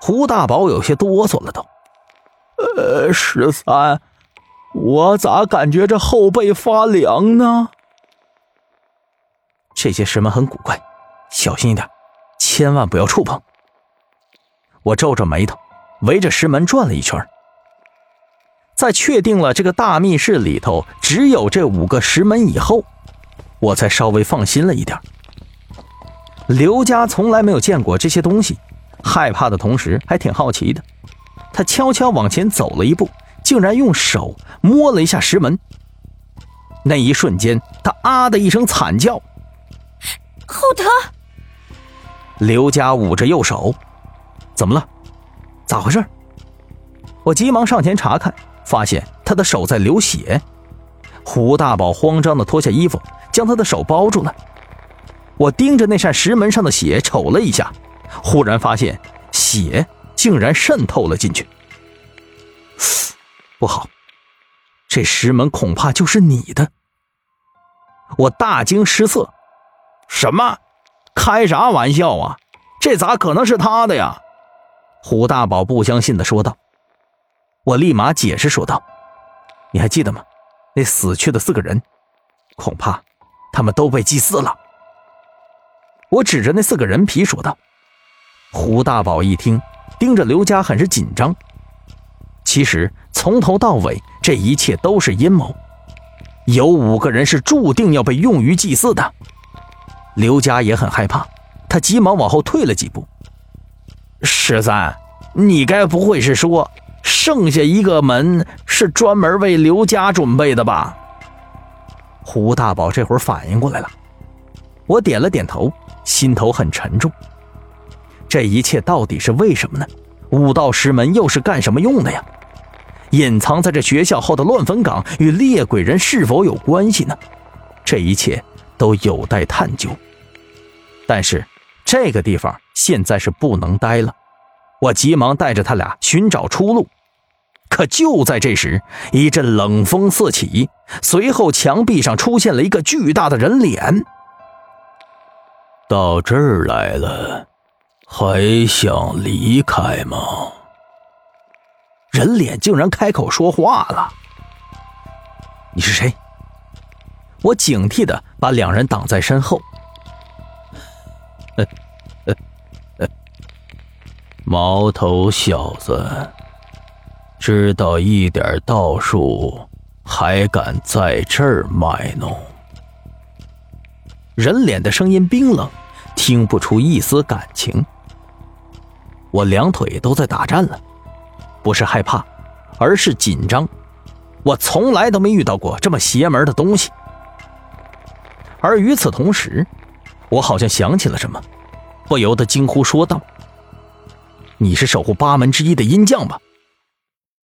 胡大宝有些哆嗦了，都。呃，十三，我咋感觉这后背发凉呢？这些石门很古怪，小心一点，千万不要触碰。我皱着眉头，围着石门转了一圈，在确定了这个大密室里头只有这五个石门以后，我才稍微放心了一点。刘家从来没有见过这些东西，害怕的同时还挺好奇的。他悄悄往前走了一步，竟然用手摸了一下石门。那一瞬间，他啊的一声惨叫，好疼！刘佳捂着右手，怎么了？咋回事？我急忙上前查看，发现他的手在流血。胡大宝慌张的脱下衣服，将他的手包住了。我盯着那扇石门上的血瞅了一下，忽然发现血竟然渗透了进去。不好，这石门恐怕就是你的！我大惊失色，什么？开啥玩笑啊？这咋可能是他的呀？胡大宝不相信的说道。我立马解释说道：“你还记得吗？那死去的四个人，恐怕他们都被祭祀了。”我指着那四个人皮说道：“胡大宝一听，盯着刘家很是紧张。其实从头到尾，这一切都是阴谋。有五个人是注定要被用于祭祀的。”刘家也很害怕，他急忙往后退了几步。十三，你该不会是说，剩下一个门是专门为刘家准备的吧？胡大宝这会儿反应过来了，我点了点头。心头很沉重，这一切到底是为什么呢？五道石门又是干什么用的呀？隐藏在这学校后的乱坟岗与猎鬼人是否有关系呢？这一切都有待探究。但是这个地方现在是不能待了，我急忙带着他俩寻找出路。可就在这时，一阵冷风四起，随后墙壁上出现了一个巨大的人脸。到这儿来了，还想离开吗？人脸竟然开口说话了。你是谁？我警惕的把两人挡在身后。毛头小子，知道一点道术，还敢在这儿卖弄？人脸的声音冰冷，听不出一丝感情。我两腿都在打颤了，不是害怕，而是紧张。我从来都没遇到过这么邪门的东西。而与此同时，我好像想起了什么，不由得惊呼说道：“你是守护八门之一的阴将吧？”